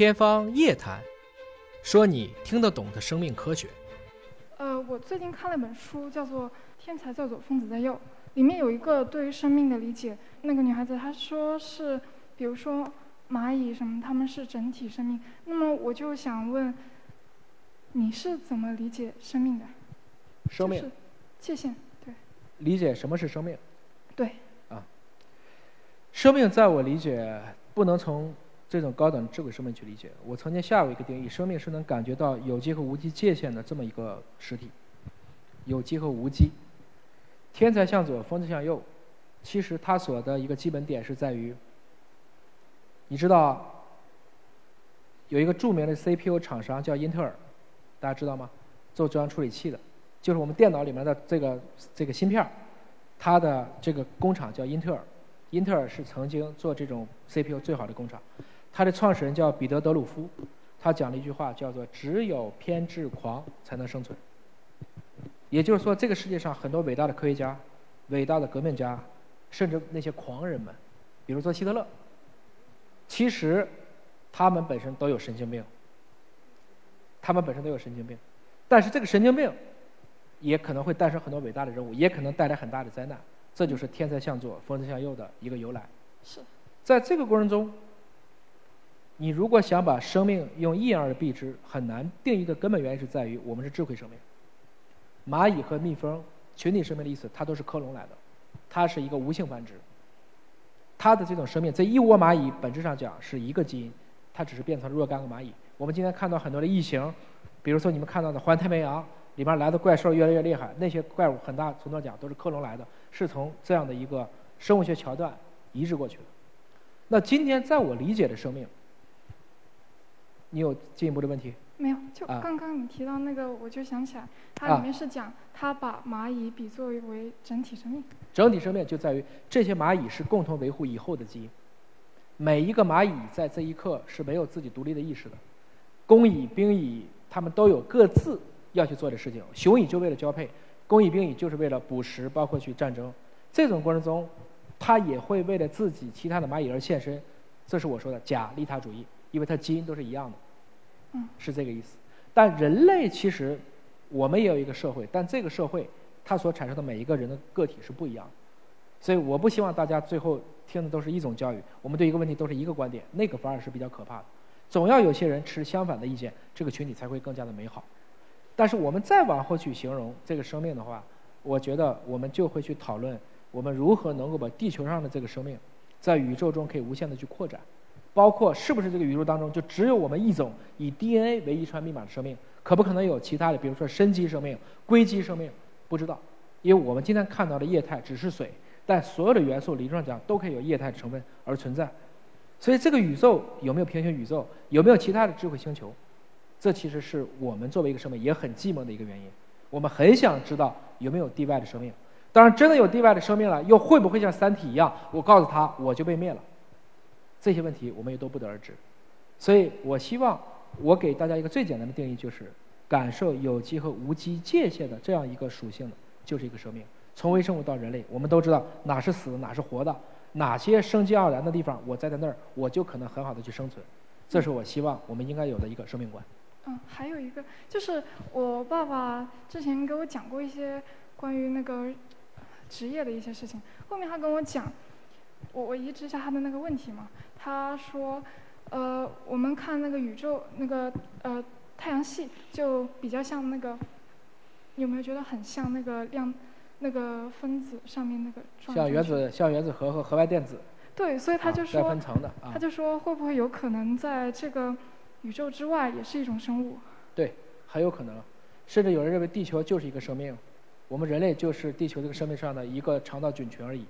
天方夜谭，说你听得懂的生命科学。呃，我最近看了本书，叫做《天才在左，疯子在右》，里面有一个对于生命的理解。那个女孩子她说是，比如说蚂蚁什么，他们是整体生命。那么我就想问，你是怎么理解生命的？生命就是界限，对理解什么是生命？对，啊生命在我理解，不能从这种高等智慧生命去理解。我曾经下过一个定义：生命是能感觉到有机和无机界限的这么一个实体。有机和无机，天才向左，疯子向右。其实它所的一个基本点是在于，你知道，有一个著名的 CPU 厂商叫英特尔，大家知道吗？做中央处理器的，就是我们电脑里面的这个这个芯片儿，它的这个工厂叫英特尔。英特尔是曾经做这种 CPU 最好的工厂，它的创始人叫彼得德鲁夫，他讲了一句话叫做“只有偏执狂才能生存”。也就是说，这个世界上很多伟大的科学家、伟大的革命家，甚至那些狂人们，比如说希特勒，其实他们本身都有神经病，他们本身都有神经病，但是这个神经病也可能会诞生很多伟大的人物，也可能带来很大的灾难。这就是天才向左，疯子向右的一个由来。是在这个过程中，你如果想把生命用一言而蔽之，很难定义的根本原因是在于我们是智慧生命。蚂蚁和蜜蜂群体生命的意思，它都是克隆来的，它是一个无性繁殖。它的这种生命，这一窝蚂蚁本质上讲是一个基因，它只是变成了若干个蚂蚁。我们今天看到很多的异形，比如说你们看到的环太平洋里面来的怪兽越来越厉害，那些怪物很大程度上讲都是克隆来的，是从这样的一个生物学桥段移植过去的。那今天在我理解的生命，你有进一步的问题？没有，就啊刚刚你提到那个，我就想起来，它啊里面是讲它把蚂蚁比作为整体生命。整体生命就在于这些蚂蚁是共同维护以后的基因。每一个蚂蚁在这一刻是没有自己独立的意识的，工蚁、兵蚁它们都有各自要去做的事情。雄蚁就为了交配，工蚁、兵蚁就是为了捕食，包括去战争。这种过程中，它也会为了自己其他的蚂蚁而献身。这是我说的假利他主义，因为它基因都是一样的。嗯，是这个意思。但人类其实我们也有一个社会，但这个社会它所产生的每一个人的个体是不一样的。所以我不希望大家最后听的都是一种教育，我们对一个问题都是一个观点，那个反而是比较可怕的。总要有些人持相反的意见，这个群体才会更加的美好。但是我们再往后去形容这个生命的话，我觉得我们就会去讨论我们如何能够把地球上的这个生命，在宇宙中可以无限的去扩展，包括是不是这个宇宙当中就只有我们一种以 DNA 为遗传密码的生命，可不可能有其他的，比如说深基生命、硅基生命，不知道，因为我们今天看到的液态只是水，但所有的元素理论上讲都可以有液态成分而存在，所以这个宇宙有没有平行宇宙，有没有其他的智慧星球，这其实是我们作为一个生命也很寂寞的一个原因。我们很想知道有没有地外的生命，当然真的有地外的生命了，又会不会像《三体》一样，我告诉他我就被灭了？这些问题我们也都不得而知。所以我希望我给大家一个最简单的定义，就是感受有机和无机界限的这样一个属性的，就是一个生命。从微生物到人类，我们都知道哪是死的，哪是活的，哪些生机盎然的地方，我栽在那儿，我就可能很好的去生存。这是我希望我们应该有的一个生命观。嗯，还有一个就是我爸爸之前给我讲过一些关于那个职业的一些事情。后面他跟我讲，我我移植一下他的那个问题嘛。他说，呃，我们看那个宇宙那个呃太阳系就比较像那个，你有没有觉得很像那个量那个分子上面那个转像原子、像原子核和核外电子，对，所以他就说，分层的啊他，就说会不会有可能在这个宇宙之外也是一种生物？对，很有可能。甚至有人认为地球就是一个生命，我们人类就是地球这个生命上的一个肠道菌群而已。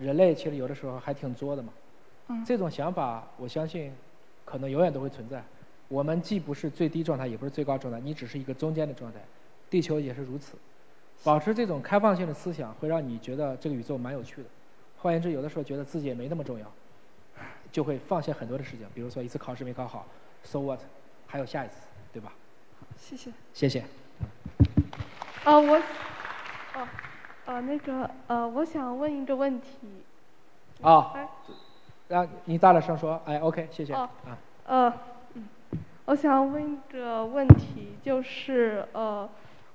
人类其实有的时候还挺作的嘛。嗯这种想法，我相信可能永远都会存在。我们既不是最低状态，也不是最高状态，你只是一个中间的状态。地球也是如此。保持这种开放性的思想，会让你觉得这个宇宙蛮有趣的。换言之，有的时候觉得自己也没那么重要，就会放下很多的事情，比如说一次考试没考好，so what，还有下一次，对吧？谢谢。谢谢。啊，我，哦，呃，那个，呃，我想问一个问题。啊哎，让你大点声说，哎，OK，谢谢。哦啊，呃，我想问一个问题，就是呃，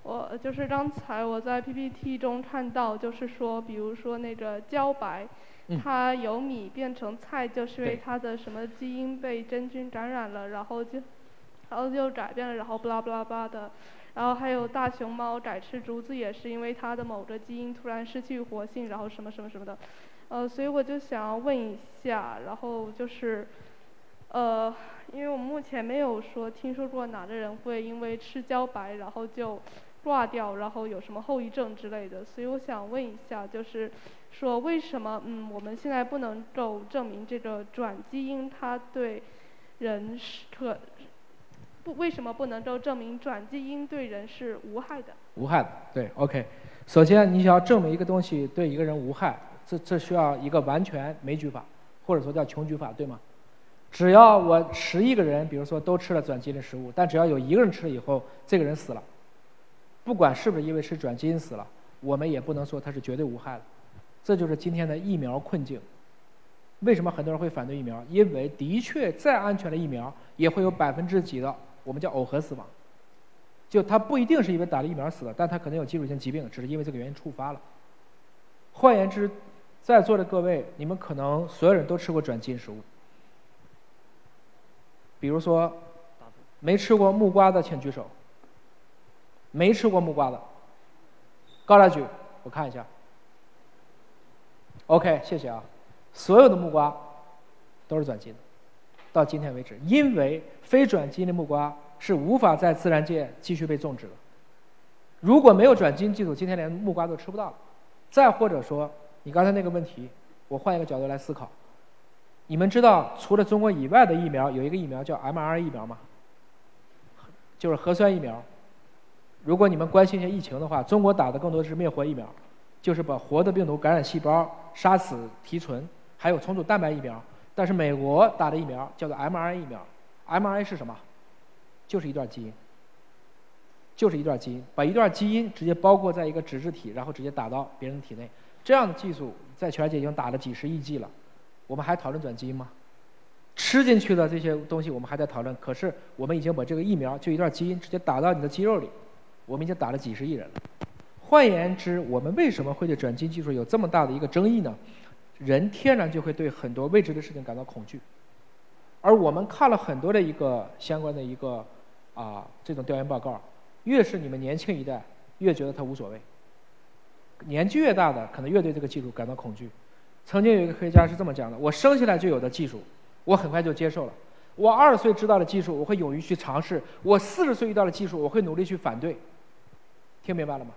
我就是刚才我在 PPT 中看到，就是说，比如说那个茭白，嗯它由米变成菜，就是因为它的什么基因被真菌感染了，然后就，然后就改变了，然后不拉不拉巴的。然后还有大熊猫改吃竹子，也是因为它的某个基因突然失去活性，然后什么什么什么的。呃，所以我就想要问一下，然后就是，呃，因为我目前没有说听说过哪个人会因为吃茭白然后就挂掉，然后有什么后遗症之类的，所以我想问一下，就是说为什么嗯我们现在不能够证明这个转基因它对人是可不为什么不能够证明转基因对人是无害的？无害的，对，OK。首先，你想要证明一个东西对一个人无害，这这需要一个完全枚举法，或者说叫穷举法，对吗？只要我十亿个人，比如说都吃了转基因的食物，但只要有一个人吃了以后，这个人死了，不管是不是因为吃转基因死了，我们也不能说它是绝对无害的。这就是今天的疫苗困境。为什么很多人会反对疫苗？因为的确再安全的疫苗也会有百分之几的我们叫耦合死亡。就他不一定是因为打了疫苗死了，但他可能有基础性疾病，只是因为这个原因触发了。换言之，在座的各位，你们可能所有人都吃过转基因食物，比如说没吃过木瓜的，请举手。没吃过木瓜的，高大举，我看一下。OK，谢谢啊。所有的木瓜都是转基因的，到今天为止，因为非转基因的木瓜是无法在自然界继续被种植的。如果没有转基因技术，今天连木瓜都吃不到了。再或者说，你刚才那个问题，我换一个角度来思考。你们知道，除了中国以外的疫苗，有一个疫苗叫 mRNA 疫苗吗？就是核酸疫苗。如果你们关心一些疫情的话，中国打的更多的是灭活疫苗，就是把活的病毒感染细胞杀死提纯，还有重组蛋白疫苗。但是美国打的疫苗叫做 mRNA 疫苗，mRNA 是什么？就是一段基因，就是一段基因，把一段基因直接包裹在一个脂质体，然后直接打到别人的体内。这样的技术在全世界已经打了几十亿剂了，我们还讨论转基因吗？吃进去的这些东西我们还在讨论，可是我们已经把这个疫苗就一段基因直接打到你的肌肉里。我们已经打了几十亿人了。换言之，我们为什么会对转基因技术有这么大的一个争议呢？人天然就会对很多未知的事情感到恐惧，而我们看了很多的一个相关的一个啊这种调研报告，越是你们年轻一代，越觉得它无所谓；年纪越大的，可能越对这个技术感到恐惧。曾经有一个科学家是这么讲的：“我生下来就有的技术，我很快就接受了。”我二十岁知道的技术，我会勇于去尝试；我四十岁遇到的技术，我会努力去反对。听明白了吗？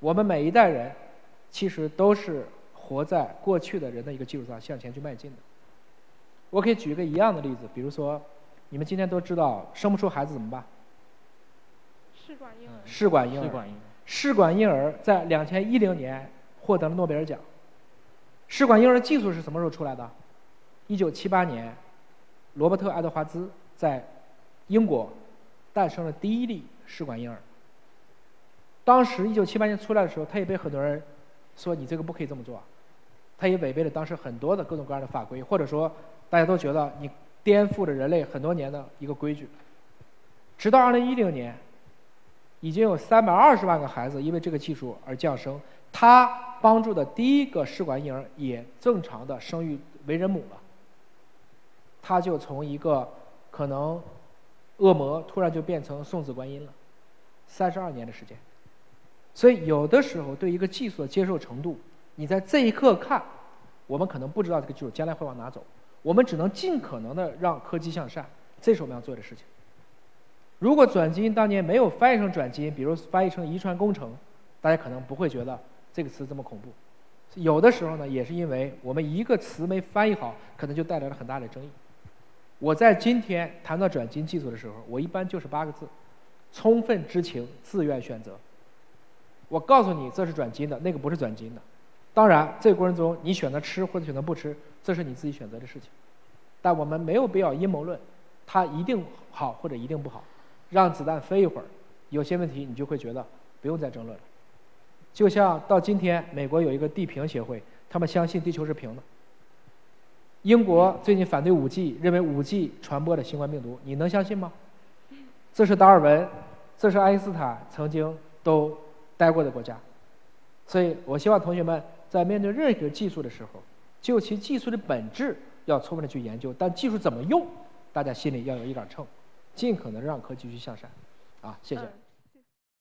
我们每一代人，其实都是活在过去的人的一个基础上向前去迈进的。我可以举一个一样的例子，比如说，你们今天都知道生不出孩子怎么办？试管婴儿。试管婴儿。试管婴儿。试管婴儿在两千一零年获得了诺贝尔奖。试管婴儿技术是什么时候出来的？一九七八年。罗伯特·爱德华兹在英国诞生了第一例试管婴儿。当时一九七八年出来的时候，他也被很多人说你这个不可以这么做，他也违背了当时很多的各种各样的法规，或者说大家都觉得你颠覆了人类很多年的一个规矩。直到二零一零年，已经有三百二十万个孩子因为这个技术而降生，他帮助的第一个试管婴儿也正常的生育为人母了。他就从一个可能恶魔突然就变成送子观音了，三十二年的时间。所以有的时候对一个技术的接受程度，你在这一刻看，我们可能不知道这个技术将来会往哪走，我们只能尽可能的让科技向善，这是我们要做的事情。如果转基因当年没有翻译成转基因，比如翻译成遗传工程，大家可能不会觉得这个词这么恐怖。有的时候呢，也是因为我们一个词没翻译好，可能就带来了很大的争议。我在今天谈到转基因技术的时候，我一般就是八个字：充分知情，自愿选择。我告诉你这是转基因的，那个不是转基因的。当然，这个过程中你选择吃或者选择不吃，这是你自己选择的事情。但我们没有必要阴谋论，它一定好或者一定不好。让子弹飞一会儿，有些问题你就会觉得不用再争论了。就像到今天，美国有一个地平协会，他们相信地球是平的。英国最近反对五 G，认为五 G 传播了新冠病毒，你能相信吗？这是达尔文，这是爱因斯坦曾经都待过的国家，所以我希望同学们在面对任何技术的时候，就其技术的本质要充分的去研究，但技术怎么用，大家心里要有一杆秤，尽可能让科技去向善。啊，谢谢。